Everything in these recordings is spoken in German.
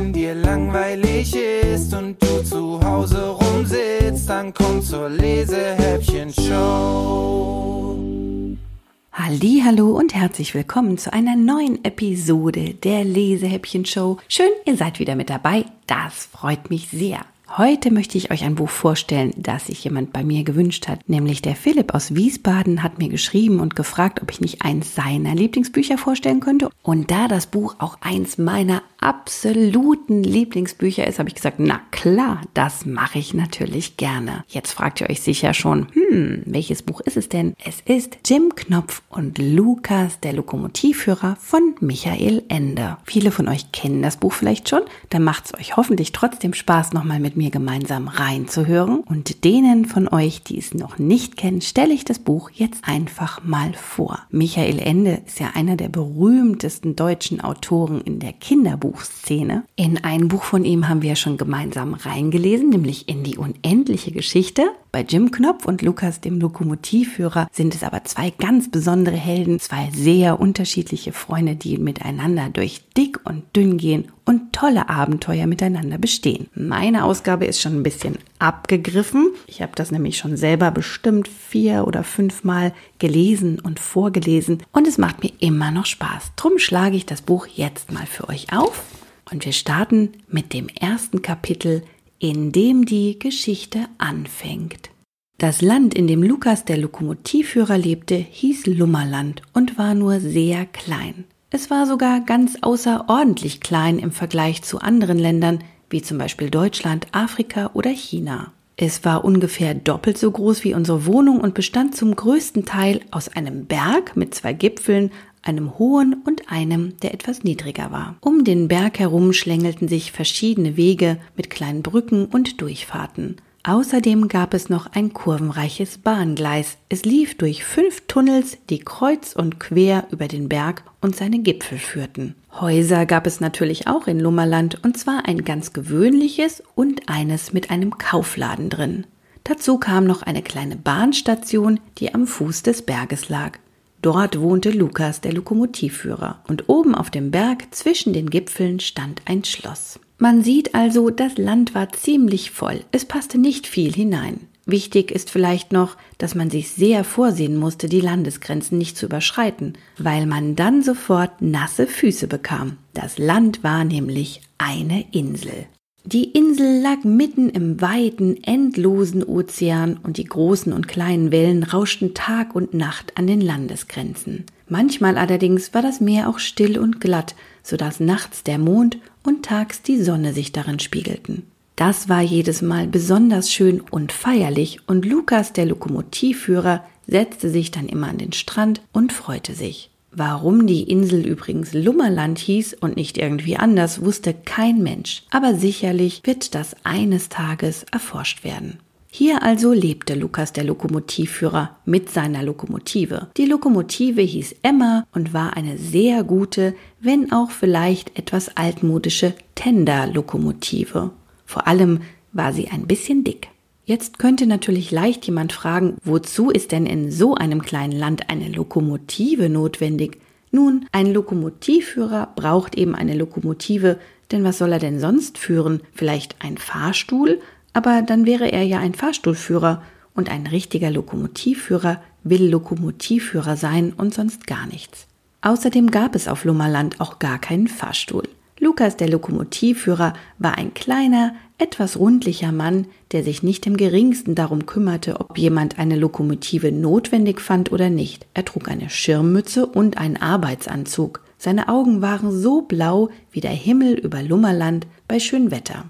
Wenn dir langweilig ist und du zu Hause rumsitzt, dann komm zur Lesehäppchen-Show. Hallo und herzlich willkommen zu einer neuen Episode der Lesehäppchen Show. Schön, ihr seid wieder mit dabei. Das freut mich sehr. Heute möchte ich euch ein Buch vorstellen, das sich jemand bei mir gewünscht hat, nämlich der Philipp aus Wiesbaden hat mir geschrieben und gefragt, ob ich nicht eins seiner Lieblingsbücher vorstellen könnte. Und da das Buch auch eins meiner absoluten Lieblingsbücher ist, habe ich gesagt, na klar, das mache ich natürlich gerne. Jetzt fragt ihr euch sicher schon, hm, welches Buch ist es denn? Es ist Jim Knopf und Lukas, der Lokomotivführer von Michael Ende. Viele von euch kennen das Buch vielleicht schon, dann macht es euch hoffentlich trotzdem Spaß, nochmal mit mir gemeinsam reinzuhören. Und denen von euch, die es noch nicht kennen, stelle ich das Buch jetzt einfach mal vor. Michael Ende ist ja einer der berühmtesten deutschen Autoren in der Kinderbuchszene. In ein Buch von ihm haben wir schon gemeinsam reingelesen, nämlich in die unendliche Geschichte. Bei Jim Knopf und Lukas, dem Lokomotivführer, sind es aber zwei ganz besondere Helden, zwei sehr unterschiedliche Freunde, die miteinander durch dick und dünn gehen und tolle Abenteuer miteinander bestehen. Meine Ausgabe ist schon ein bisschen abgegriffen. Ich habe das nämlich schon selber bestimmt vier oder fünfmal gelesen und vorgelesen und es macht mir immer noch Spaß. Drum schlage ich das Buch jetzt mal für euch auf und wir starten mit dem ersten Kapitel in dem die Geschichte anfängt. Das Land, in dem Lukas der Lokomotivführer lebte, hieß Lummerland und war nur sehr klein. Es war sogar ganz außerordentlich klein im Vergleich zu anderen Ländern, wie zum Beispiel Deutschland, Afrika oder China. Es war ungefähr doppelt so groß wie unsere Wohnung und bestand zum größten Teil aus einem Berg mit zwei Gipfeln, einem hohen und einem, der etwas niedriger war. Um den Berg herum schlängelten sich verschiedene Wege mit kleinen Brücken und Durchfahrten. Außerdem gab es noch ein kurvenreiches Bahngleis. Es lief durch fünf Tunnels, die kreuz und quer über den Berg und seine Gipfel führten. Häuser gab es natürlich auch in Lummerland, und zwar ein ganz gewöhnliches und eines mit einem Kaufladen drin. Dazu kam noch eine kleine Bahnstation, die am Fuß des Berges lag. Dort wohnte Lukas, der Lokomotivführer, und oben auf dem Berg zwischen den Gipfeln stand ein Schloss. Man sieht also, das Land war ziemlich voll, es passte nicht viel hinein. Wichtig ist vielleicht noch, dass man sich sehr vorsehen musste, die Landesgrenzen nicht zu überschreiten, weil man dann sofort nasse Füße bekam. Das Land war nämlich eine Insel. Die Insel lag mitten im weiten, endlosen Ozean und die großen und kleinen Wellen rauschten Tag und Nacht an den Landesgrenzen. Manchmal allerdings war das Meer auch still und glatt, so dass nachts der Mond und tags die Sonne sich darin spiegelten. Das war jedes Mal besonders schön und feierlich und Lukas, der Lokomotivführer, setzte sich dann immer an den Strand und freute sich. Warum die Insel übrigens Lummerland hieß und nicht irgendwie anders, wusste kein Mensch, aber sicherlich wird das eines Tages erforscht werden. Hier also lebte Lukas der Lokomotivführer mit seiner Lokomotive. Die Lokomotive hieß Emma und war eine sehr gute, wenn auch vielleicht etwas altmodische Tender-Lokomotive. Vor allem war sie ein bisschen dick. Jetzt könnte natürlich leicht jemand fragen, wozu ist denn in so einem kleinen Land eine Lokomotive notwendig? Nun, ein Lokomotivführer braucht eben eine Lokomotive, denn was soll er denn sonst führen? Vielleicht ein Fahrstuhl? Aber dann wäre er ja ein Fahrstuhlführer und ein richtiger Lokomotivführer will Lokomotivführer sein und sonst gar nichts. Außerdem gab es auf Lummerland auch gar keinen Fahrstuhl. Lukas, der Lokomotivführer, war ein kleiner, etwas rundlicher Mann, der sich nicht im geringsten darum kümmerte, ob jemand eine Lokomotive notwendig fand oder nicht. Er trug eine Schirmmütze und einen Arbeitsanzug. Seine Augen waren so blau wie der Himmel über Lummerland bei Schönwetter.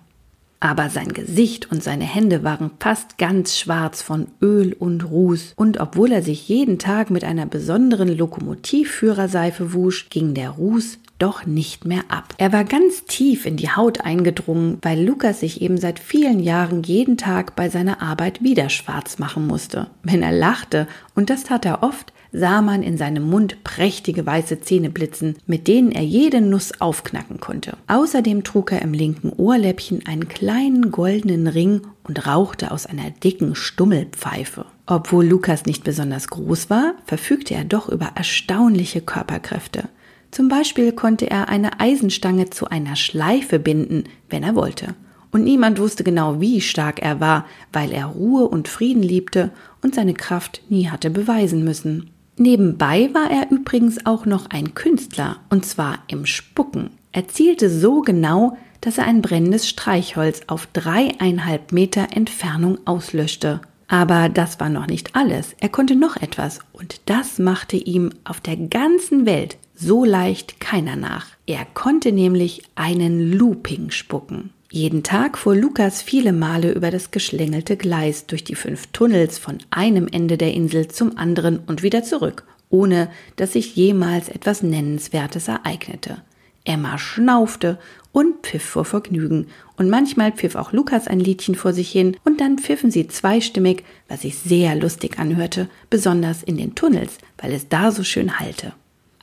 Aber sein Gesicht und seine Hände waren fast ganz schwarz von Öl und Ruß, und obwohl er sich jeden Tag mit einer besonderen Lokomotivführerseife wusch, ging der Ruß doch nicht mehr ab. Er war ganz tief in die Haut eingedrungen, weil Lukas sich eben seit vielen Jahren jeden Tag bei seiner Arbeit wieder schwarz machen musste. Wenn er lachte, und das tat er oft, sah man in seinem Mund prächtige weiße Zähne blitzen, mit denen er jede Nuss aufknacken konnte. Außerdem trug er im linken Ohrläppchen einen kleinen goldenen Ring und rauchte aus einer dicken Stummelpfeife. Obwohl Lukas nicht besonders groß war, verfügte er doch über erstaunliche Körperkräfte. Zum Beispiel konnte er eine Eisenstange zu einer Schleife binden, wenn er wollte. Und niemand wusste genau, wie stark er war, weil er Ruhe und Frieden liebte und seine Kraft nie hatte beweisen müssen. Nebenbei war er übrigens auch noch ein Künstler, und zwar im Spucken. Er zielte so genau, dass er ein brennendes Streichholz auf dreieinhalb Meter Entfernung auslöschte. Aber das war noch nicht alles. Er konnte noch etwas und das machte ihm auf der ganzen Welt so leicht keiner nach. Er konnte nämlich einen Looping spucken. Jeden Tag fuhr Lukas viele Male über das geschlängelte Gleis durch die fünf Tunnels von einem Ende der Insel zum anderen und wieder zurück, ohne dass sich jemals etwas Nennenswertes ereignete. Emma schnaufte und pfiff vor Vergnügen, und manchmal pfiff auch Lukas ein Liedchen vor sich hin, und dann pfiffen sie zweistimmig, was sich sehr lustig anhörte, besonders in den Tunnels, weil es da so schön hallte.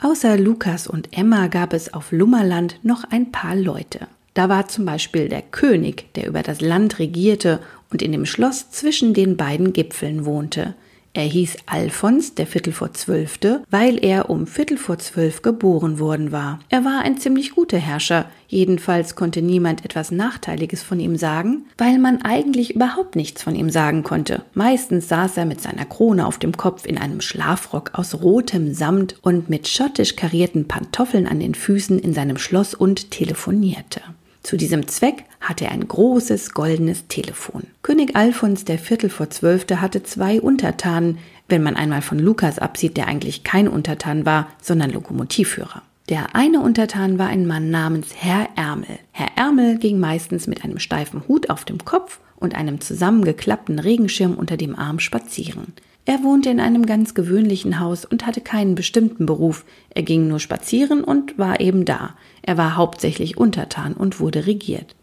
Außer Lukas und Emma gab es auf Lummerland noch ein paar Leute. Da war zum Beispiel der König, der über das Land regierte und in dem Schloss zwischen den beiden Gipfeln wohnte. Er hieß Alfons, der Viertel vor Zwölfte, weil er um Viertel vor zwölf geboren worden war. Er war ein ziemlich guter Herrscher, jedenfalls konnte niemand etwas Nachteiliges von ihm sagen, weil man eigentlich überhaupt nichts von ihm sagen konnte. Meistens saß er mit seiner Krone auf dem Kopf in einem Schlafrock aus rotem Samt und mit schottisch karierten Pantoffeln an den Füßen in seinem Schloss und telefonierte. Zu diesem Zweck hatte er ein großes goldenes Telefon. König Alfons der Viertel vor Zwölfte hatte zwei Untertanen, wenn man einmal von Lukas absieht, der eigentlich kein Untertan war, sondern Lokomotivführer. Der eine Untertan war ein Mann namens Herr Ärmel. Herr Ärmel ging meistens mit einem steifen Hut auf dem Kopf und einem zusammengeklappten Regenschirm unter dem Arm spazieren. Er wohnte in einem ganz gewöhnlichen Haus und hatte keinen bestimmten Beruf. Er ging nur spazieren und war eben da. Er war hauptsächlich untertan und wurde regiert.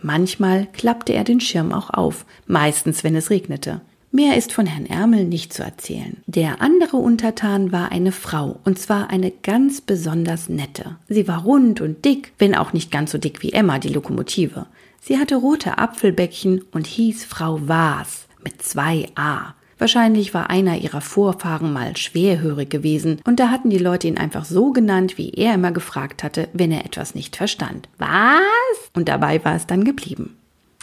Manchmal klappte er den Schirm auch auf, meistens wenn es regnete. Mehr ist von Herrn Ärmel nicht zu erzählen. Der andere Untertan war eine Frau, und zwar eine ganz besonders nette. Sie war rund und dick, wenn auch nicht ganz so dick wie Emma, die Lokomotive. Sie hatte rote Apfelbäckchen und hieß Frau Waas mit zwei A. Wahrscheinlich war einer ihrer Vorfahren mal schwerhörig gewesen und da hatten die Leute ihn einfach so genannt, wie er immer gefragt hatte, wenn er etwas nicht verstand. Was? Und dabei war es dann geblieben.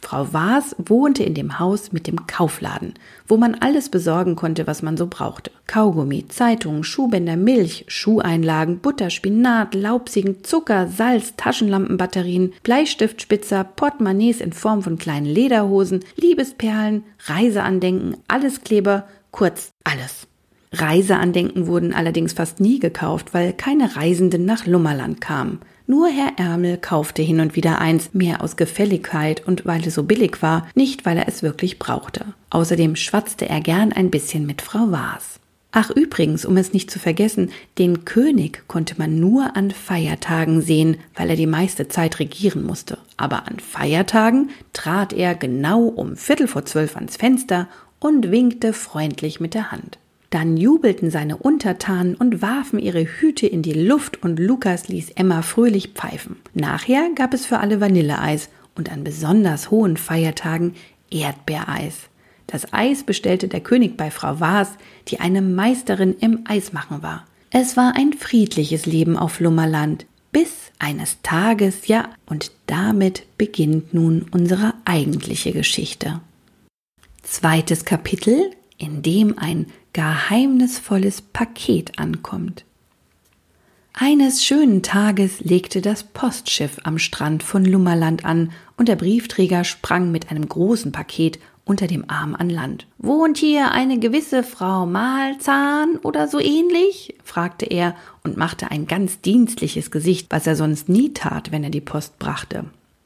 Frau Waas wohnte in dem Haus mit dem Kaufladen, wo man alles besorgen konnte, was man so brauchte. Kaugummi, Zeitungen, Schuhbänder, Milch, Schuheinlagen, Butter, Spinat, Laubsiegen, Zucker, Salz, Taschenlampenbatterien, Bleistiftspitzer, Portemonnaies in Form von kleinen Lederhosen, Liebesperlen, Reiseandenken, Alleskleber, kurz alles. Reiseandenken wurden allerdings fast nie gekauft, weil keine Reisenden nach Lummerland kamen. Nur Herr Ärmel kaufte hin und wieder eins, mehr aus Gefälligkeit und weil es so billig war, nicht weil er es wirklich brauchte. Außerdem schwatzte er gern ein bisschen mit Frau Waas. Ach übrigens, um es nicht zu vergessen, den König konnte man nur an Feiertagen sehen, weil er die meiste Zeit regieren musste. Aber an Feiertagen trat er genau um Viertel vor zwölf ans Fenster und winkte freundlich mit der Hand. Dann jubelten seine Untertanen und warfen ihre Hüte in die Luft und Lukas ließ Emma fröhlich pfeifen. Nachher gab es für alle Vanilleeis und an besonders hohen Feiertagen Erdbeereis. Das Eis bestellte der König bei Frau Waas, die eine Meisterin im Eismachen war. Es war ein friedliches Leben auf Lummerland, bis eines Tages, ja, und damit beginnt nun unsere eigentliche Geschichte. Zweites Kapitel, in dem ein geheimnisvolles Paket ankommt. Eines schönen Tages legte das Postschiff am Strand von Lummerland an und der Briefträger sprang mit einem großen Paket unter dem Arm an Land. Wohnt hier eine gewisse Frau Mahlzahn oder so ähnlich? fragte er und machte ein ganz dienstliches Gesicht, was er sonst nie tat, wenn er die Post brachte.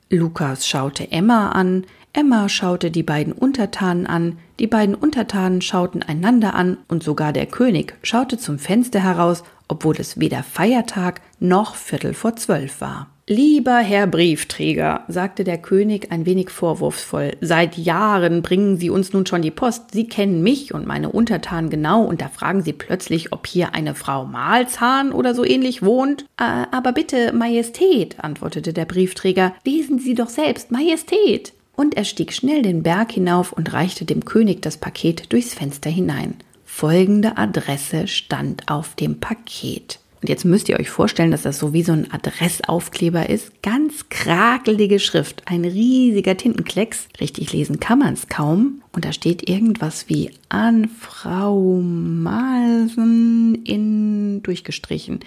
Lukas schaute Emma an, Emma schaute die beiden Untertanen an, die beiden Untertanen schauten einander an und sogar der König schaute zum Fenster heraus, obwohl es weder Feiertag noch Viertel vor zwölf war. Lieber Herr Briefträger, sagte der König ein wenig vorwurfsvoll, seit Jahren bringen Sie uns nun schon die Post. Sie kennen mich und meine Untertanen genau und da fragen Sie plötzlich, ob hier eine Frau Mahlzahn oder so ähnlich wohnt. Äh, aber bitte, Majestät, antwortete der Briefträger, lesen Sie doch selbst, Majestät und er stieg schnell den Berg hinauf und reichte dem König das Paket durchs Fenster hinein. Folgende Adresse stand auf dem Paket. Und jetzt müsst ihr euch vorstellen, dass das so wie so ein Adressaufkleber ist. Ganz krakelige Schrift, ein riesiger Tintenklecks. Richtig lesen kann man es kaum. Und da steht irgendwas wie an Frau Malsen in durchgestrichen.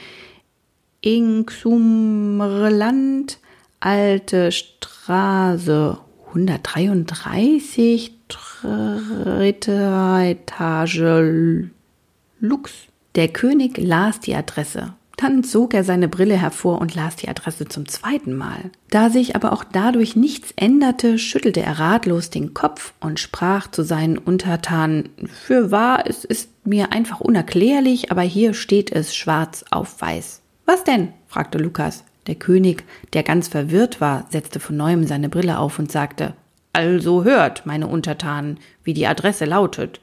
In Xummerland, alte Straße 133, dritte Etage Lux. Der König las die Adresse. Dann zog er seine Brille hervor und las die Adresse zum zweiten Mal. Da sich aber auch dadurch nichts änderte, schüttelte er ratlos den Kopf und sprach zu seinen Untertanen Für wahr, es ist mir einfach unerklärlich, aber hier steht es schwarz auf weiß. Was denn? fragte Lukas. Der König, der ganz verwirrt war, setzte von neuem seine Brille auf und sagte Also hört, meine Untertanen, wie die Adresse lautet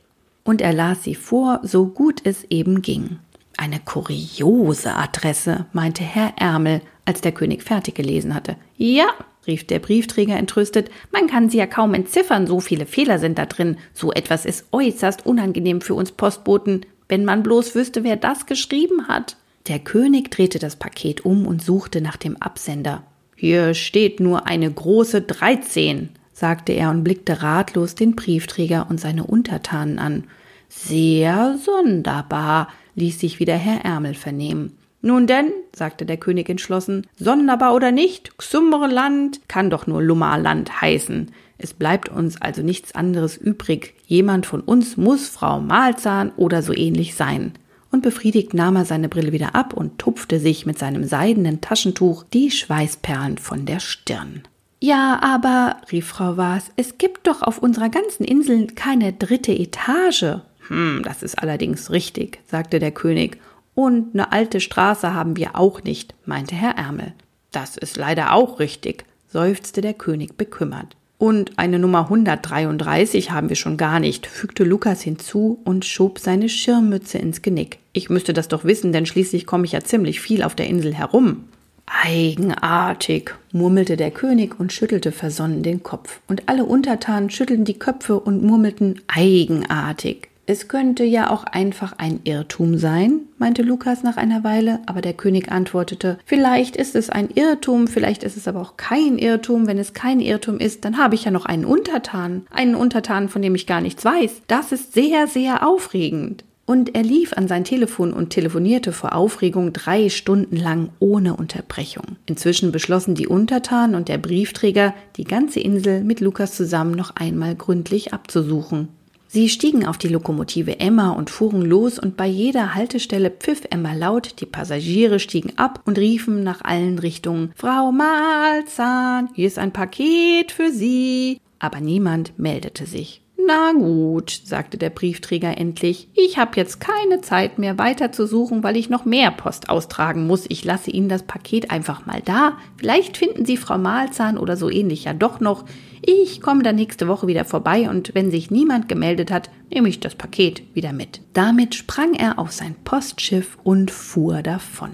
und er las sie vor, so gut es eben ging. Eine kuriose Adresse, meinte Herr Ärmel, als der König fertig gelesen hatte. Ja, rief der Briefträger entrüstet, man kann sie ja kaum entziffern, so viele Fehler sind da drin. So etwas ist äußerst unangenehm für uns Postboten, wenn man bloß wüsste, wer das geschrieben hat. Der König drehte das Paket um und suchte nach dem Absender. Hier steht nur eine große Dreizehn, sagte er und blickte ratlos den Briefträger und seine Untertanen an. Sehr sonderbar, ließ sich wieder Herr Ärmel vernehmen. Nun denn, sagte der König entschlossen, sonderbar oder nicht, Xummerland kann doch nur Lummerland heißen. Es bleibt uns also nichts anderes übrig. Jemand von uns muss Frau Malzahn oder so ähnlich sein. Und befriedigt nahm er seine Brille wieder ab und tupfte sich mit seinem seidenen Taschentuch die Schweißperlen von der Stirn. Ja, aber, rief Frau Waas, es gibt doch auf unserer ganzen Insel keine dritte Etage. Hm, das ist allerdings richtig, sagte der König. Und eine alte Straße haben wir auch nicht, meinte Herr Ärmel. Das ist leider auch richtig, seufzte der König bekümmert. Und eine Nummer 133 haben wir schon gar nicht, fügte Lukas hinzu und schob seine Schirmmütze ins Genick. Ich müsste das doch wissen, denn schließlich komme ich ja ziemlich viel auf der Insel herum. Eigenartig, murmelte der König und schüttelte versonnen den Kopf. Und alle Untertanen schüttelten die Köpfe und murmelten eigenartig. Es könnte ja auch einfach ein Irrtum sein, meinte Lukas nach einer Weile, aber der König antwortete, vielleicht ist es ein Irrtum, vielleicht ist es aber auch kein Irrtum. Wenn es kein Irrtum ist, dann habe ich ja noch einen Untertan, einen Untertan, von dem ich gar nichts weiß. Das ist sehr, sehr aufregend. Und er lief an sein Telefon und telefonierte vor Aufregung drei Stunden lang ohne Unterbrechung. Inzwischen beschlossen die Untertanen und der Briefträger, die ganze Insel mit Lukas zusammen noch einmal gründlich abzusuchen. Sie stiegen auf die Lokomotive Emma und fuhren los und bei jeder Haltestelle pfiff Emma laut, die Passagiere stiegen ab und riefen nach allen Richtungen Frau Malzahn, hier ist ein Paket für Sie. Aber niemand meldete sich. Na gut, sagte der Briefträger endlich, ich habe jetzt keine Zeit mehr weiter zu suchen, weil ich noch mehr Post austragen muss. Ich lasse Ihnen das Paket einfach mal da. Vielleicht finden Sie Frau Mahlzahn oder so ähnlich ja doch noch. Ich komme dann nächste Woche wieder vorbei und wenn sich niemand gemeldet hat, nehme ich das Paket wieder mit. Damit sprang er auf sein Postschiff und fuhr davon.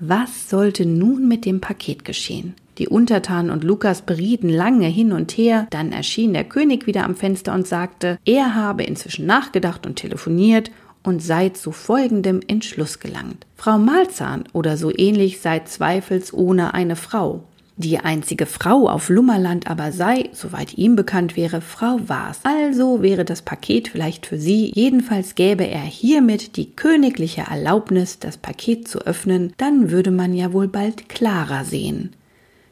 Was sollte nun mit dem Paket geschehen? Die Untertanen und Lukas berieten lange hin und her, dann erschien der König wieder am Fenster und sagte, er habe inzwischen nachgedacht und telefoniert und sei zu folgendem Entschluss gelangt. Frau Malzahn oder so ähnlich sei zweifelsohne eine Frau. Die einzige Frau auf Lummerland aber sei, soweit ihm bekannt wäre, Frau Waas. Also wäre das Paket vielleicht für sie, jedenfalls gäbe er hiermit die königliche Erlaubnis, das Paket zu öffnen, dann würde man ja wohl bald klarer sehen.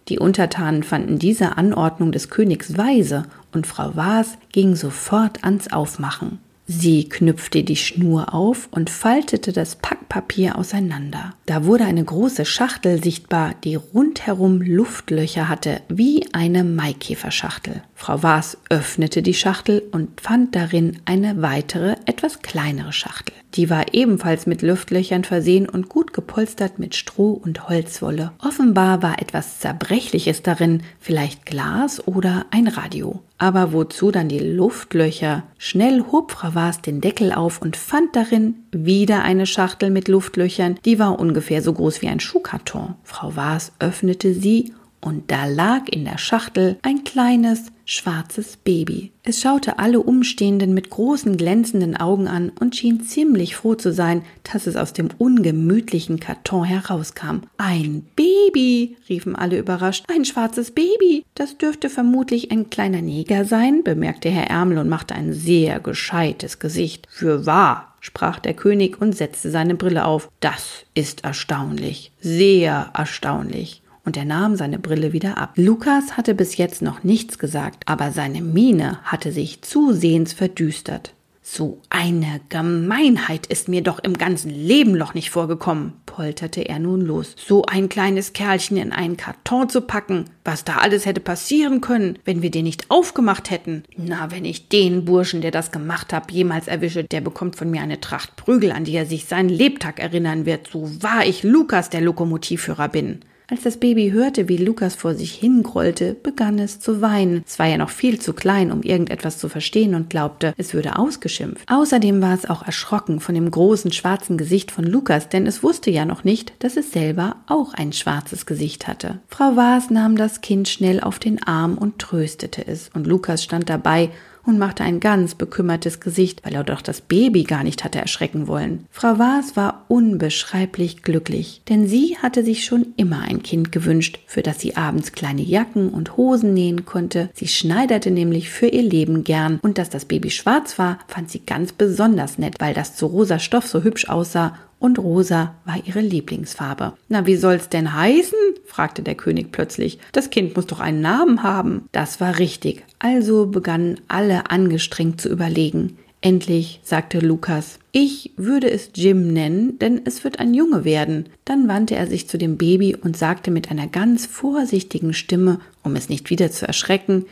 Die Untertanen fanden diese Anordnung des Königs weise, und Frau Waas ging sofort ans Aufmachen. Sie knüpfte die Schnur auf und faltete das Packpapier auseinander. Da wurde eine große Schachtel sichtbar, die rundherum Luftlöcher hatte, wie eine Maikäferschachtel. Frau Waas öffnete die Schachtel und fand darin eine weitere, etwas kleinere Schachtel. Die war ebenfalls mit Luftlöchern versehen und gut gepolstert mit Stroh und Holzwolle. Offenbar war etwas Zerbrechliches darin, vielleicht Glas oder ein Radio. Aber wozu dann die Luftlöcher? Schnell hob Frau Waas den Deckel auf und fand darin wieder eine Schachtel mit Luftlöchern, die war ungefähr so groß wie ein Schuhkarton. Frau Waas öffnete sie und da lag in der Schachtel ein kleines, schwarzes Baby. Es schaute alle Umstehenden mit großen glänzenden Augen an und schien ziemlich froh zu sein, dass es aus dem ungemütlichen Karton herauskam. Ein Baby, riefen alle überrascht. Ein schwarzes Baby. Das dürfte vermutlich ein kleiner Neger sein, bemerkte Herr Ärmel und machte ein sehr gescheites Gesicht. Für wahr, sprach der König und setzte seine Brille auf. Das ist erstaunlich, sehr erstaunlich und er nahm seine Brille wieder ab. Lukas hatte bis jetzt noch nichts gesagt, aber seine Miene hatte sich zusehends verdüstert. So eine Gemeinheit ist mir doch im ganzen Leben noch nicht vorgekommen, polterte er nun los. So ein kleines Kerlchen in einen Karton zu packen, was da alles hätte passieren können, wenn wir den nicht aufgemacht hätten. Na, wenn ich den Burschen, der das gemacht hat, jemals erwische, der bekommt von mir eine Tracht Prügel, an die er sich seinen Lebtag erinnern wird, so wahr ich Lukas der Lokomotivführer bin. Als das Baby hörte, wie Lukas vor sich hingrollte, begann es zu weinen. Es war ja noch viel zu klein, um irgendetwas zu verstehen und glaubte, es würde ausgeschimpft. Außerdem war es auch erschrocken von dem großen schwarzen Gesicht von Lukas, denn es wusste ja noch nicht, dass es selber auch ein schwarzes Gesicht hatte. Frau Waas nahm das Kind schnell auf den Arm und tröstete es, und Lukas stand dabei und machte ein ganz bekümmertes Gesicht, weil er doch das Baby gar nicht hatte erschrecken wollen. Frau Waas war unbeschreiblich glücklich, denn sie hatte sich schon immer ein Kind gewünscht, für das sie abends kleine Jacken und Hosen nähen konnte. Sie schneiderte nämlich für ihr Leben gern und dass das Baby schwarz war, fand sie ganz besonders nett, weil das zu rosa Stoff so hübsch aussah und rosa war ihre Lieblingsfarbe. Na, wie soll's denn heißen? fragte der König plötzlich. Das Kind muss doch einen Namen haben. Das war richtig. Also begannen alle angestrengt zu überlegen. Endlich sagte Lukas, ich würde es Jim nennen, denn es wird ein Junge werden. Dann wandte er sich zu dem Baby und sagte mit einer ganz vorsichtigen Stimme, um es nicht wieder zu erschrecken,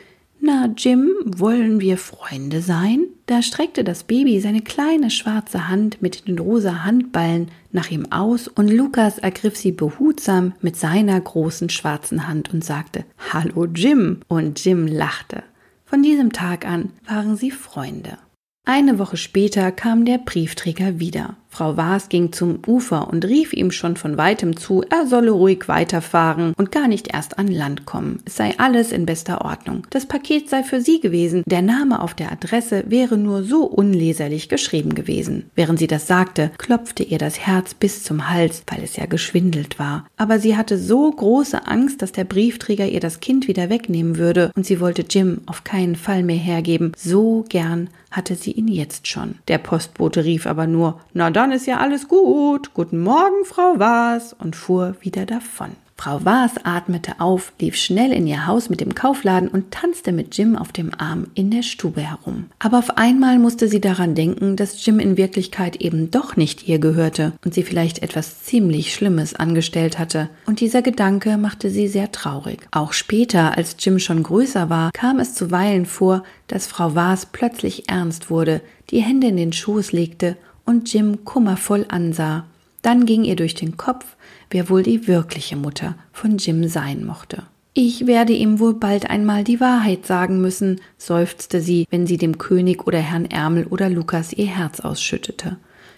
na, Jim, wollen wir Freunde sein? Da streckte das Baby seine kleine schwarze Hand mit den rosa Handballen nach ihm aus und Lukas ergriff sie behutsam mit seiner großen schwarzen Hand und sagte Hallo Jim. Und Jim lachte. Von diesem Tag an waren sie Freunde. Eine Woche später kam der Briefträger wieder. Frau Waas ging zum Ufer und rief ihm schon von weitem zu, er solle ruhig weiterfahren und gar nicht erst an Land kommen. Es sei alles in bester Ordnung. Das Paket sei für sie gewesen. Der Name auf der Adresse wäre nur so unleserlich geschrieben gewesen. Während sie das sagte, klopfte ihr das Herz bis zum Hals, weil es ja geschwindelt war. Aber sie hatte so große Angst, dass der Briefträger ihr das Kind wieder wegnehmen würde, und sie wollte Jim auf keinen Fall mehr hergeben. So gern hatte sie ihn jetzt schon. Der Postbote rief aber nur, na dann ist ja alles gut. Guten Morgen, Frau Was, und fuhr wieder davon. Frau Waas atmete auf, lief schnell in ihr Haus mit dem Kaufladen und tanzte mit Jim auf dem Arm in der Stube herum. Aber auf einmal musste sie daran denken, dass Jim in Wirklichkeit eben doch nicht ihr gehörte und sie vielleicht etwas ziemlich Schlimmes angestellt hatte. Und dieser Gedanke machte sie sehr traurig. Auch später, als Jim schon größer war, kam es zuweilen vor, dass Frau Waas plötzlich ernst wurde, die Hände in den Schoß legte und Jim kummervoll ansah. Dann ging ihr durch den Kopf, wer wohl die wirkliche Mutter von Jim sein mochte. Ich werde ihm wohl bald einmal die Wahrheit sagen müssen, seufzte sie, wenn sie dem König oder Herrn Ärmel oder Lukas ihr Herz ausschüttete.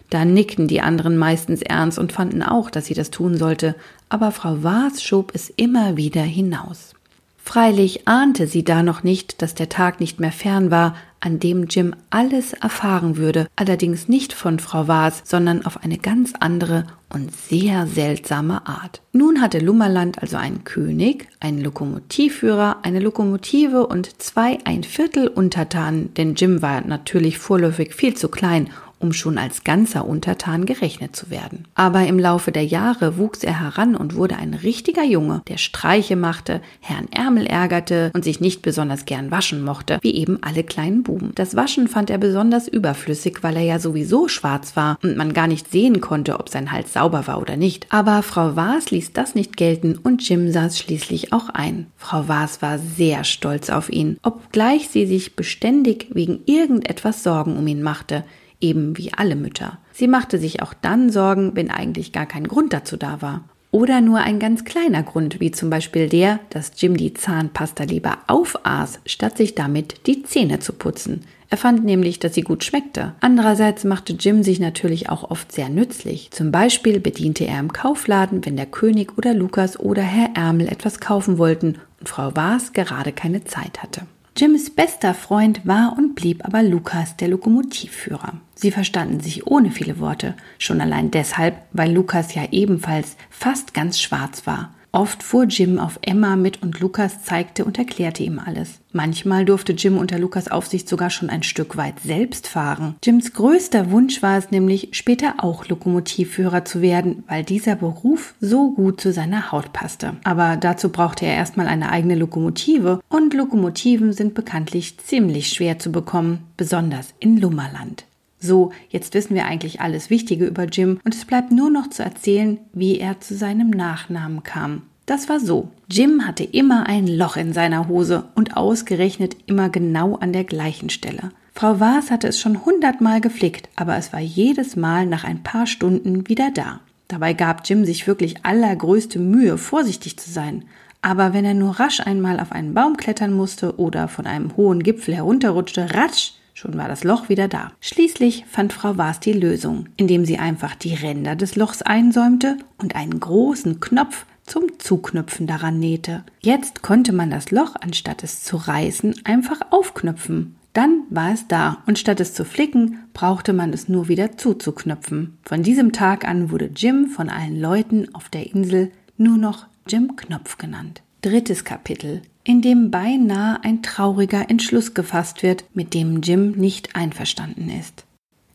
Da nickten die anderen meistens ernst und fanden auch, dass sie das tun sollte, aber Frau Waas schob es immer wieder hinaus. Freilich ahnte sie da noch nicht, dass der Tag nicht mehr fern war, an dem Jim alles erfahren würde, allerdings nicht von Frau Waas, sondern auf eine ganz andere und sehr seltsame Art. Nun hatte Lummerland also einen König, einen Lokomotivführer, eine Lokomotive und zwei ein Viertel Untertanen, denn Jim war natürlich vorläufig viel zu klein, um schon als ganzer Untertan gerechnet zu werden. Aber im Laufe der Jahre wuchs er heran und wurde ein richtiger Junge, der Streiche machte, Herrn Ärmel ärgerte und sich nicht besonders gern waschen mochte, wie eben alle kleinen Buben. Das Waschen fand er besonders überflüssig, weil er ja sowieso schwarz war und man gar nicht sehen konnte, ob sein Hals sauber war oder nicht. Aber Frau Waas ließ das nicht gelten und Jim saß schließlich auch ein. Frau Waas war sehr stolz auf ihn, obgleich sie sich beständig wegen irgendetwas Sorgen um ihn machte eben wie alle Mütter. Sie machte sich auch dann Sorgen, wenn eigentlich gar kein Grund dazu da war. Oder nur ein ganz kleiner Grund, wie zum Beispiel der, dass Jim die Zahnpasta lieber aufaß, statt sich damit die Zähne zu putzen. Er fand nämlich, dass sie gut schmeckte. Andererseits machte Jim sich natürlich auch oft sehr nützlich. Zum Beispiel bediente er im Kaufladen, wenn der König oder Lukas oder Herr Ärmel etwas kaufen wollten und Frau Waas gerade keine Zeit hatte. Jims bester Freund war und blieb aber Lukas, der Lokomotivführer. Sie verstanden sich ohne viele Worte, schon allein deshalb, weil Lukas ja ebenfalls fast ganz schwarz war. Oft fuhr Jim auf Emma mit und Lukas zeigte und erklärte ihm alles. Manchmal durfte Jim unter Lukas Aufsicht sogar schon ein Stück weit selbst fahren. Jims größter Wunsch war es nämlich, später auch Lokomotivführer zu werden, weil dieser Beruf so gut zu seiner Haut passte. Aber dazu brauchte er erstmal eine eigene Lokomotive und Lokomotiven sind bekanntlich ziemlich schwer zu bekommen, besonders in Lummerland. So, jetzt wissen wir eigentlich alles Wichtige über Jim und es bleibt nur noch zu erzählen, wie er zu seinem Nachnamen kam. Das war so. Jim hatte immer ein Loch in seiner Hose und ausgerechnet immer genau an der gleichen Stelle. Frau Waas hatte es schon hundertmal geflickt, aber es war jedes Mal nach ein paar Stunden wieder da. Dabei gab Jim sich wirklich allergrößte Mühe, vorsichtig zu sein. Aber wenn er nur rasch einmal auf einen Baum klettern musste oder von einem hohen Gipfel herunterrutschte, ratsch, Schon war das Loch wieder da. Schließlich fand Frau Waas die Lösung, indem sie einfach die Ränder des Lochs einsäumte und einen großen Knopf zum Zuknüpfen daran nähte. Jetzt konnte man das Loch, anstatt es zu reißen, einfach aufknüpfen. Dann war es da und statt es zu flicken, brauchte man es nur wieder zuzuknüpfen. Von diesem Tag an wurde Jim von allen Leuten auf der Insel nur noch Jim Knopf genannt. Drittes Kapitel in dem beinahe ein trauriger Entschluss gefasst wird, mit dem Jim nicht einverstanden ist.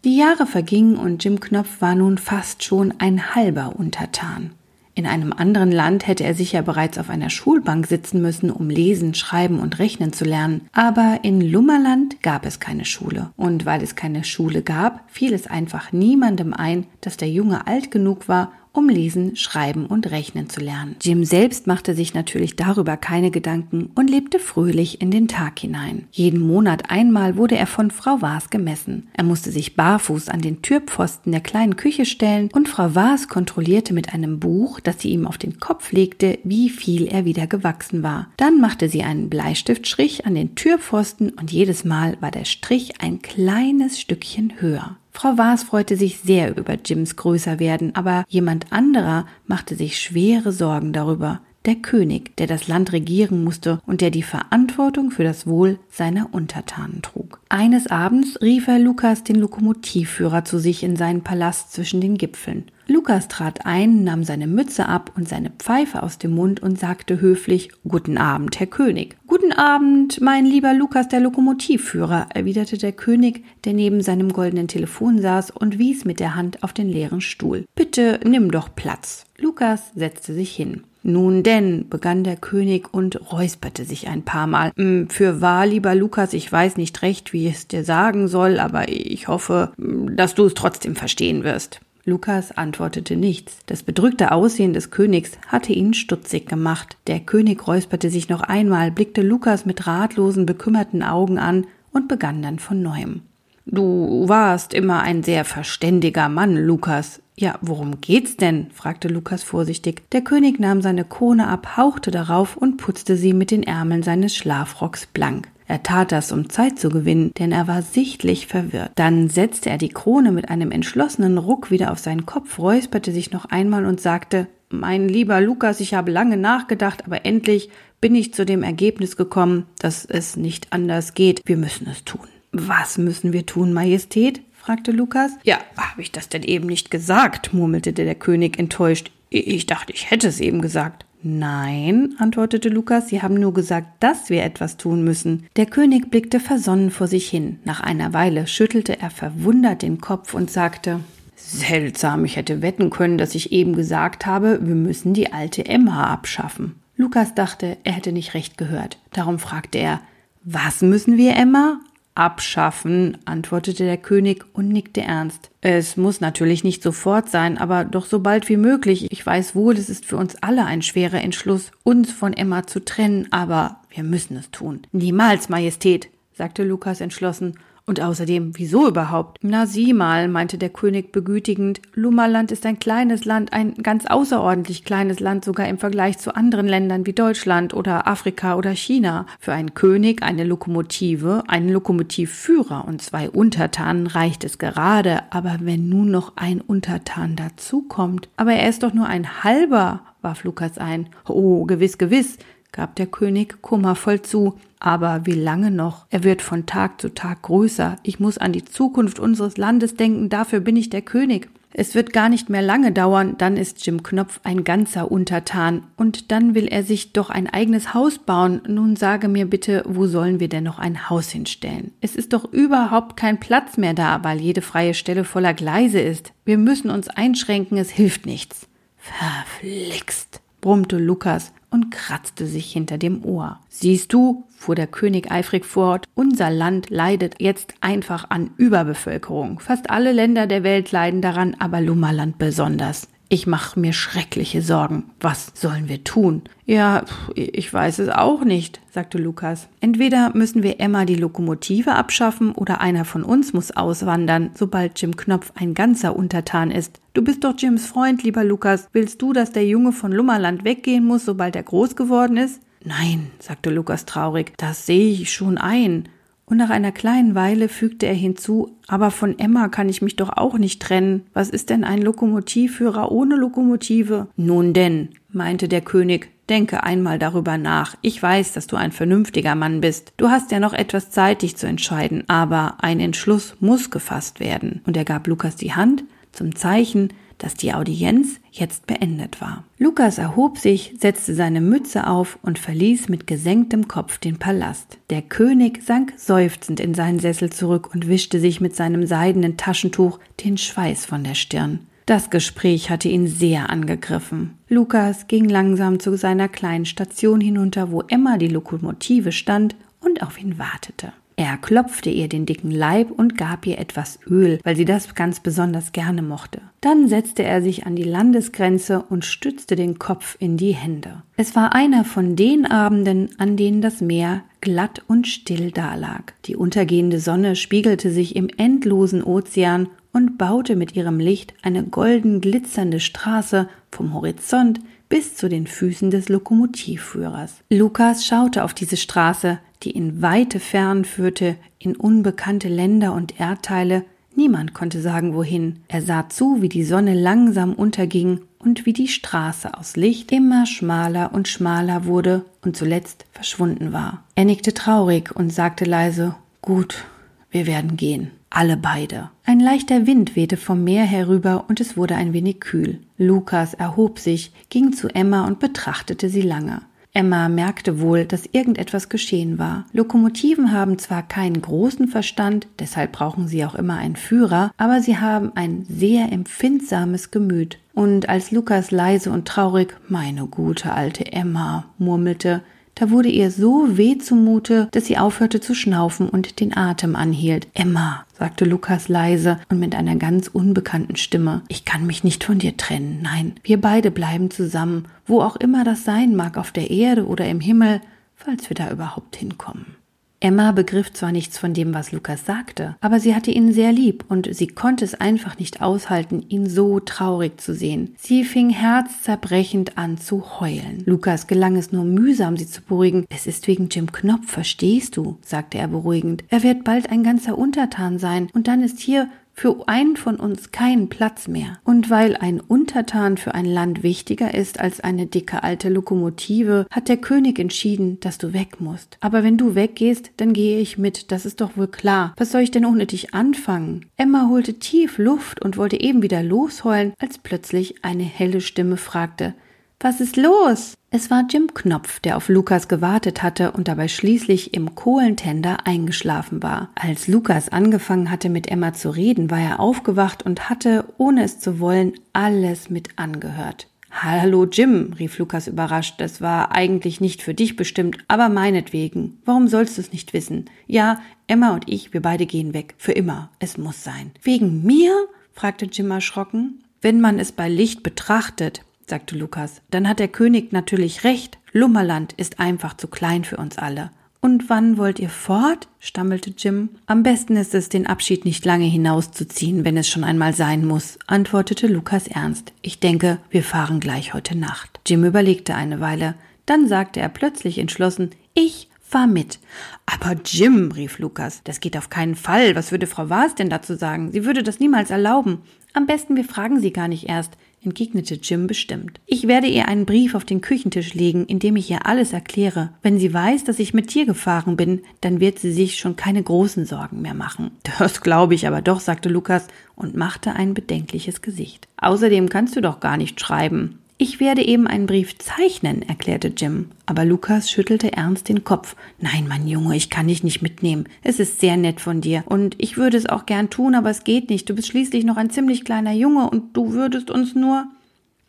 Die Jahre vergingen und Jim Knopf war nun fast schon ein halber Untertan. In einem anderen Land hätte er sicher bereits auf einer Schulbank sitzen müssen, um lesen, schreiben und rechnen zu lernen. Aber in Lummerland gab es keine Schule. Und weil es keine Schule gab, fiel es einfach niemandem ein, dass der Junge alt genug war, um lesen, schreiben und rechnen zu lernen. Jim selbst machte sich natürlich darüber keine Gedanken und lebte fröhlich in den Tag hinein. Jeden Monat einmal wurde er von Frau Waas gemessen. Er musste sich barfuß an den Türpfosten der kleinen Küche stellen und Frau Waas kontrollierte mit einem Buch, das sie ihm auf den Kopf legte, wie viel er wieder gewachsen war. Dann machte sie einen Bleistiftstrich an den Türpfosten und jedes Mal war der Strich ein kleines Stückchen höher. Frau Waas freute sich sehr über Jims Größerwerden, aber jemand anderer machte sich schwere Sorgen darüber. Der König, der das Land regieren musste und der die Verantwortung für das Wohl seiner Untertanen trug. Eines Abends rief er Lukas, den Lokomotivführer, zu sich in seinen Palast zwischen den Gipfeln. Lukas trat ein, nahm seine Mütze ab und seine Pfeife aus dem Mund und sagte höflich Guten Abend, Herr König. Guten Abend, mein lieber Lukas, der Lokomotivführer, erwiderte der König, der neben seinem goldenen Telefon saß und wies mit der Hand auf den leeren Stuhl. Bitte nimm doch Platz. Lukas setzte sich hin. Nun denn, begann der König und räusperte sich ein paar Mal. Hm, für wahr, lieber Lukas, ich weiß nicht recht, wie ich es dir sagen soll, aber ich hoffe, dass du es trotzdem verstehen wirst. Lukas antwortete nichts. Das bedrückte Aussehen des Königs hatte ihn stutzig gemacht. Der König räusperte sich noch einmal, blickte Lukas mit ratlosen, bekümmerten Augen an und begann dann von neuem. Du warst immer ein sehr verständiger Mann, Lukas. Ja, worum geht's denn? fragte Lukas vorsichtig. Der König nahm seine Krone ab, hauchte darauf und putzte sie mit den Ärmeln seines Schlafrocks blank. Er tat das, um Zeit zu gewinnen, denn er war sichtlich verwirrt. Dann setzte er die Krone mit einem entschlossenen Ruck wieder auf seinen Kopf, räusperte sich noch einmal und sagte Mein lieber Lukas, ich habe lange nachgedacht, aber endlich bin ich zu dem Ergebnis gekommen, dass es nicht anders geht. Wir müssen es tun. Was müssen wir tun, Majestät? Fragte Lukas. Ja, habe ich das denn eben nicht gesagt? murmelte der König enttäuscht. Ich dachte, ich hätte es eben gesagt. Nein, antwortete Lukas, Sie haben nur gesagt, dass wir etwas tun müssen. Der König blickte versonnen vor sich hin. Nach einer Weile schüttelte er verwundert den Kopf und sagte Seltsam, ich hätte wetten können, dass ich eben gesagt habe, wir müssen die alte Emma abschaffen. Lukas dachte, er hätte nicht recht gehört. Darum fragte er Was müssen wir, Emma? Abschaffen, antwortete der König und nickte ernst. Es muss natürlich nicht sofort sein, aber doch so bald wie möglich. Ich weiß wohl, es ist für uns alle ein schwerer Entschluss, uns von Emma zu trennen, aber wir müssen es tun. Niemals, Majestät, sagte Lukas entschlossen. Und außerdem, wieso überhaupt? Na sieh mal, meinte der König begütigend, Lummerland ist ein kleines Land, ein ganz außerordentlich kleines Land, sogar im Vergleich zu anderen Ländern wie Deutschland oder Afrika oder China. Für einen König eine Lokomotive, einen Lokomotivführer und zwei Untertanen reicht es gerade, aber wenn nun noch ein Untertan dazukommt. Aber er ist doch nur ein halber, warf Lukas ein. Oh, gewiss, gewiss, gab der König kummervoll zu. Aber wie lange noch? Er wird von Tag zu Tag größer. Ich muss an die Zukunft unseres Landes denken, dafür bin ich der König. Es wird gar nicht mehr lange dauern, dann ist Jim Knopf ein ganzer Untertan, und dann will er sich doch ein eigenes Haus bauen. Nun sage mir bitte, wo sollen wir denn noch ein Haus hinstellen? Es ist doch überhaupt kein Platz mehr da, weil jede freie Stelle voller Gleise ist. Wir müssen uns einschränken, es hilft nichts. Verflixt, brummte Lukas und kratzte sich hinter dem Ohr. Siehst du, fuhr der König eifrig fort, unser Land leidet jetzt einfach an Überbevölkerung. Fast alle Länder der Welt leiden daran, aber Lummerland besonders. Ich mache mir schreckliche Sorgen. Was sollen wir tun? Ja, ich weiß es auch nicht, sagte Lukas. Entweder müssen wir Emma die Lokomotive abschaffen oder einer von uns muss auswandern, sobald Jim Knopf ein ganzer Untertan ist. Du bist doch Jims Freund, lieber Lukas. Willst du, dass der Junge von Lummerland weggehen muss, sobald er groß geworden ist? Nein, sagte Lukas traurig, das sehe ich schon ein und nach einer kleinen Weile fügte er hinzu, aber von Emma kann ich mich doch auch nicht trennen. Was ist denn ein Lokomotivführer ohne Lokomotive? Nun denn, meinte der König, denke einmal darüber nach. Ich weiß, dass du ein vernünftiger Mann bist. Du hast ja noch etwas Zeit, dich zu entscheiden, aber ein Entschluss muss gefasst werden. Und er gab Lukas die Hand zum Zeichen, dass die Audienz jetzt beendet war. Lukas erhob sich, setzte seine Mütze auf und verließ mit gesenktem Kopf den Palast. Der König sank seufzend in seinen Sessel zurück und wischte sich mit seinem seidenen Taschentuch den Schweiß von der Stirn. Das Gespräch hatte ihn sehr angegriffen. Lukas ging langsam zu seiner kleinen Station hinunter, wo Emma die Lokomotive stand und auf ihn wartete. Er klopfte ihr den dicken Leib und gab ihr etwas Öl, weil sie das ganz besonders gerne mochte. Dann setzte er sich an die Landesgrenze und stützte den Kopf in die Hände. Es war einer von den Abenden, an denen das Meer glatt und still dalag. Die untergehende Sonne spiegelte sich im endlosen Ozean und baute mit ihrem Licht eine golden glitzernde Straße vom Horizont bis zu den Füßen des Lokomotivführers. Lukas schaute auf diese Straße, die in weite Fern führte, in unbekannte Länder und Erdteile, niemand konnte sagen wohin. Er sah zu, wie die Sonne langsam unterging und wie die Straße aus Licht immer schmaler und schmaler wurde und zuletzt verschwunden war. Er nickte traurig und sagte leise Gut, wir werden gehen. Alle beide. Ein leichter Wind wehte vom Meer herüber und es wurde ein wenig kühl. Lukas erhob sich, ging zu Emma und betrachtete sie lange. Emma merkte wohl, dass irgendetwas geschehen war. Lokomotiven haben zwar keinen großen Verstand, deshalb brauchen sie auch immer einen Führer, aber sie haben ein sehr empfindsames Gemüt. Und als Lukas leise und traurig Meine gute alte Emma murmelte, da wurde ihr so weh zumute, dass sie aufhörte zu schnaufen und den Atem anhielt. Emma, sagte Lukas leise und mit einer ganz unbekannten Stimme, ich kann mich nicht von dir trennen. Nein, wir beide bleiben zusammen, wo auch immer das sein mag, auf der Erde oder im Himmel, falls wir da überhaupt hinkommen. Emma begriff zwar nichts von dem, was Lukas sagte, aber sie hatte ihn sehr lieb und sie konnte es einfach nicht aushalten, ihn so traurig zu sehen. Sie fing herzzerbrechend an zu heulen. Lukas gelang es nur mühsam, sie zu beruhigen. Es ist wegen Jim Knopf, verstehst du? sagte er beruhigend. Er wird bald ein ganzer Untertan sein und dann ist hier für einen von uns keinen Platz mehr. Und weil ein Untertan für ein Land wichtiger ist als eine dicke alte Lokomotive, hat der König entschieden, dass du weg musst. Aber wenn du weggehst, dann gehe ich mit, das ist doch wohl klar. Was soll ich denn ohne dich anfangen? Emma holte tief Luft und wollte eben wieder losheulen, als plötzlich eine helle Stimme fragte, was ist los? Es war Jim Knopf, der auf Lukas gewartet hatte und dabei schließlich im Kohlentender eingeschlafen war. Als Lukas angefangen hatte, mit Emma zu reden, war er aufgewacht und hatte, ohne es zu wollen, alles mit angehört. Hallo Jim, rief Lukas überrascht, das war eigentlich nicht für dich bestimmt, aber meinetwegen. Warum sollst du es nicht wissen? Ja, Emma und ich, wir beide gehen weg. Für immer. Es muss sein. Wegen mir? fragte Jim erschrocken. Wenn man es bei Licht betrachtet, sagte Lukas. Dann hat der König natürlich recht. Lummerland ist einfach zu klein für uns alle. Und wann wollt ihr fort? stammelte Jim. Am besten ist es, den Abschied nicht lange hinauszuziehen, wenn es schon einmal sein muss, antwortete Lukas ernst. Ich denke, wir fahren gleich heute Nacht. Jim überlegte eine Weile. Dann sagte er plötzlich entschlossen, ich fahr mit. Aber Jim, rief Lukas, das geht auf keinen Fall. Was würde Frau Waas denn dazu sagen? Sie würde das niemals erlauben. Am besten wir fragen sie gar nicht erst entgegnete Jim bestimmt. Ich werde ihr einen Brief auf den Küchentisch legen, in dem ich ihr alles erkläre. Wenn sie weiß, dass ich mit dir gefahren bin, dann wird sie sich schon keine großen Sorgen mehr machen. Das glaube ich aber doch, sagte Lukas und machte ein bedenkliches Gesicht. Außerdem kannst du doch gar nicht schreiben. Ich werde eben einen Brief zeichnen, erklärte Jim. Aber Lukas schüttelte ernst den Kopf. Nein, mein Junge, ich kann dich nicht mitnehmen. Es ist sehr nett von dir. Und ich würde es auch gern tun, aber es geht nicht. Du bist schließlich noch ein ziemlich kleiner Junge und du würdest uns nur.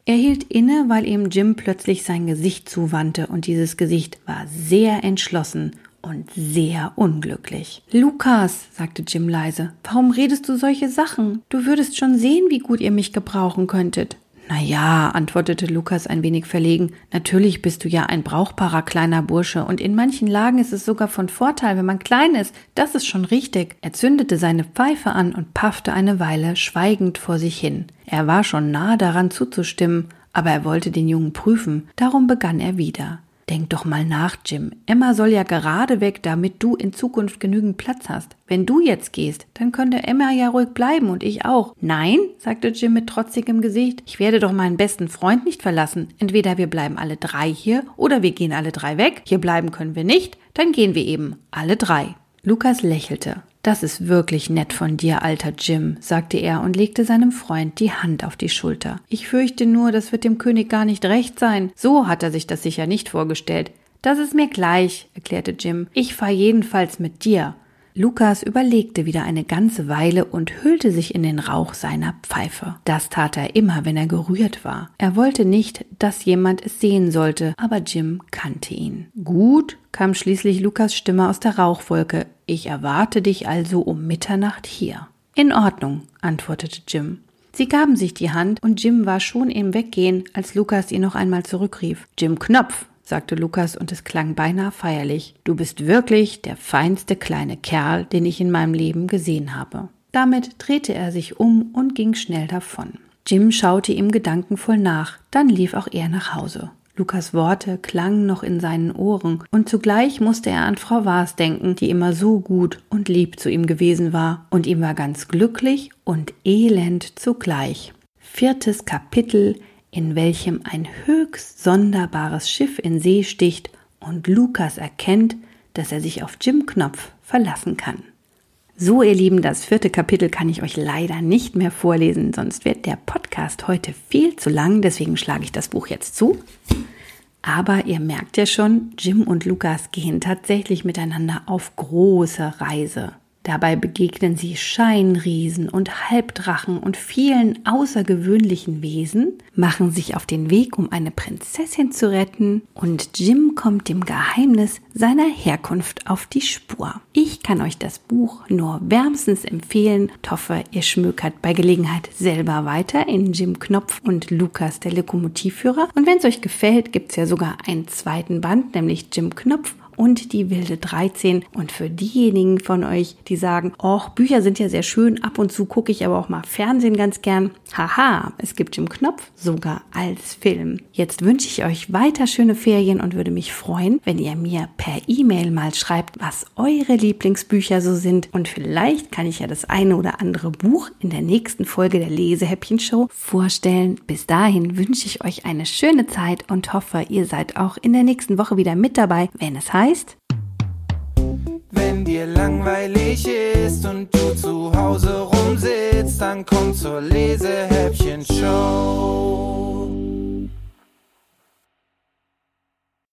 Er hielt inne, weil ihm Jim plötzlich sein Gesicht zuwandte und dieses Gesicht war sehr entschlossen und sehr unglücklich. Lukas, sagte Jim leise, warum redest du solche Sachen? Du würdest schon sehen, wie gut ihr mich gebrauchen könntet. Na ja, antwortete Lukas ein wenig verlegen. Natürlich bist du ja ein brauchbarer kleiner Bursche und in manchen Lagen ist es sogar von Vorteil, wenn man klein ist. Das ist schon richtig. Er zündete seine Pfeife an und paffte eine Weile schweigend vor sich hin. Er war schon nahe daran zuzustimmen, aber er wollte den Jungen prüfen. Darum begann er wieder. Denk doch mal nach, Jim. Emma soll ja gerade weg, damit du in Zukunft genügend Platz hast. Wenn du jetzt gehst, dann könnte Emma ja ruhig bleiben und ich auch. Nein, sagte Jim mit trotzigem Gesicht. Ich werde doch meinen besten Freund nicht verlassen. Entweder wir bleiben alle drei hier oder wir gehen alle drei weg. Hier bleiben können wir nicht. Dann gehen wir eben alle drei. Lukas lächelte. Das ist wirklich nett von dir, alter Jim, sagte er und legte seinem Freund die Hand auf die Schulter. Ich fürchte nur, das wird dem König gar nicht recht sein. So hat er sich das sicher nicht vorgestellt. Das ist mir gleich, erklärte Jim. Ich fahr jedenfalls mit dir. Lukas überlegte wieder eine ganze Weile und hüllte sich in den Rauch seiner Pfeife. Das tat er immer, wenn er gerührt war. Er wollte nicht, dass jemand es sehen sollte, aber Jim kannte ihn. Gut, kam schließlich Lukas Stimme aus der Rauchwolke. Ich erwarte dich also um Mitternacht hier. In Ordnung, antwortete Jim. Sie gaben sich die Hand und Jim war schon im Weggehen, als Lukas ihn noch einmal zurückrief. Jim Knopf, sagte Lukas, und es klang beinahe feierlich. Du bist wirklich der feinste kleine Kerl, den ich in meinem Leben gesehen habe. Damit drehte er sich um und ging schnell davon. Jim schaute ihm gedankenvoll nach, dann lief auch er nach Hause. Lukas Worte klangen noch in seinen Ohren, und zugleich musste er an Frau Waas denken, die immer so gut und lieb zu ihm gewesen war, und ihm war ganz glücklich und elend zugleich. Viertes Kapitel in welchem ein höchst sonderbares Schiff in See sticht und Lukas erkennt, dass er sich auf Jim Knopf verlassen kann. So, ihr Lieben, das vierte Kapitel kann ich euch leider nicht mehr vorlesen, sonst wird der Podcast heute viel zu lang, deswegen schlage ich das Buch jetzt zu. Aber ihr merkt ja schon, Jim und Lukas gehen tatsächlich miteinander auf große Reise. Dabei begegnen sie Scheinriesen und Halbdrachen und vielen außergewöhnlichen Wesen, machen sich auf den Weg, um eine Prinzessin zu retten, und Jim kommt dem Geheimnis seiner Herkunft auf die Spur. Ich kann euch das Buch nur wärmstens empfehlen. Ich hoffe, ihr schmökert bei Gelegenheit selber weiter in Jim Knopf und Lukas, der Lokomotivführer. Und wenn es euch gefällt, gibt es ja sogar einen zweiten Band, nämlich Jim Knopf und die wilde 13. Und für diejenigen von euch, die sagen, oh, Bücher sind ja sehr schön, ab und zu gucke ich aber auch mal Fernsehen ganz gern. Haha, es gibt Jim Knopf sogar als Film. Jetzt wünsche ich euch weiter schöne Ferien und würde mich freuen, wenn ihr mir per E-Mail mal schreibt, was eure Lieblingsbücher so sind. Und vielleicht kann ich ja das eine oder andere Buch in der nächsten Folge der Lesehäppchen-Show vorstellen. Bis dahin wünsche ich euch eine schöne Zeit und hoffe, ihr seid auch in der nächsten Woche wieder mit dabei, wenn es heißt, heißt? Wenn dir langweilig ist und du zu Hause rumsitzt, dann komm zur Lesehäppchen-Show.